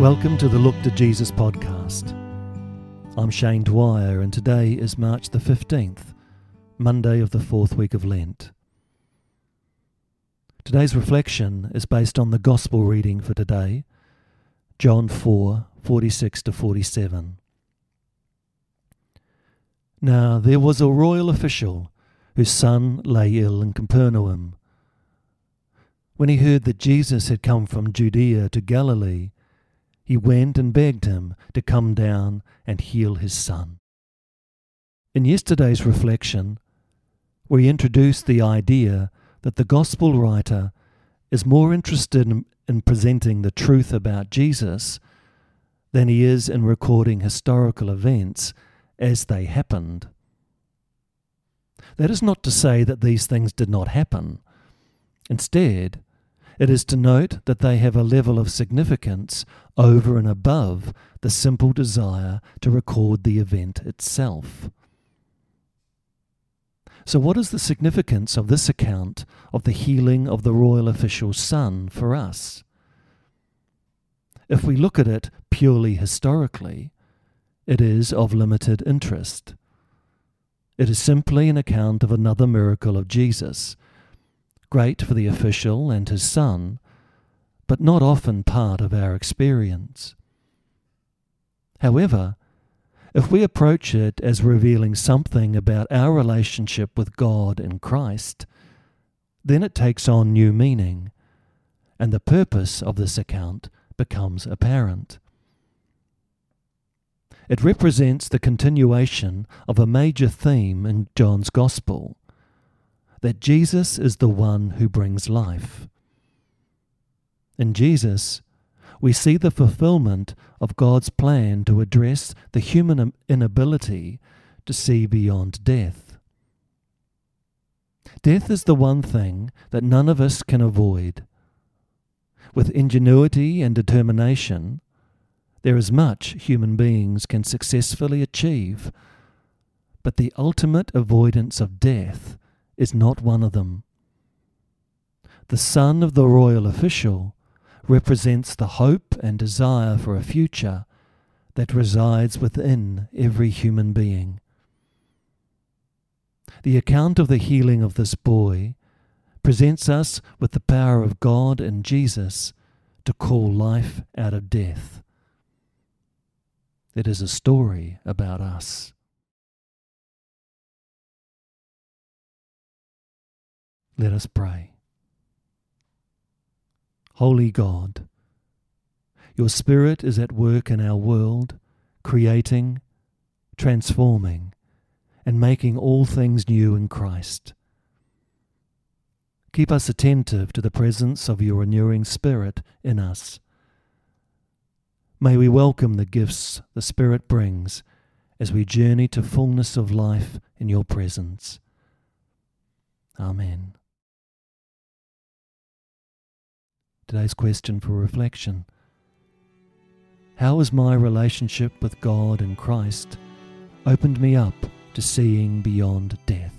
Welcome to the Look to Jesus podcast. I'm Shane Dwyer, and today is March the 15th, Monday of the fourth week of Lent. Today's reflection is based on the Gospel reading for today, John 4 46 to 47. Now there was a royal official whose son lay ill in Capernaum. When he heard that Jesus had come from Judea to Galilee, he went and begged him to come down and heal his son. In yesterday's reflection, we introduced the idea that the Gospel writer is more interested in, in, presenting the truth about Jesus than he is in recording historical events as they happened. That is not to say that these things did not happen. Instead, it is to note that they have a level of significance over and above the simple desire to record the event itself. So, what is the significance of this account of the healing of the royal official's son for us? If we look at it purely historically, it is of limited interest. It is simply an account of another miracle of Jesus great for the official and his son, but not often part of our experience. However, if we approach it as revealing something about our relationship with God in Christ, then it takes on new meaning, and the purpose of this account becomes apparent. It represents the continuation of a major theme in John's Gospel that Jesus is the one who brings life. In Jesus, we see the fulfillment of God's plan to address the human inability to see beyond death. Death is the one thing that none of us can avoid. With ingenuity and determination, there is much human beings can successfully achieve, but the ultimate avoidance of death is not one of them. The son of the royal official represents the hope and desire for a future that resides within every human being. The account of the healing of this boy presents us with the power of God and Jesus to call life out of death. It is a story about us. Let us pray. Holy God, your Spirit is at work in our world, creating, transforming, and making all things new in Christ. Keep us attentive to the presence of your renewing Spirit in us. May we welcome the gifts the Spirit brings as we journey to fullness of life in your presence. Amen. Today's question for reflection How has my relationship with God and Christ opened me up to seeing beyond death?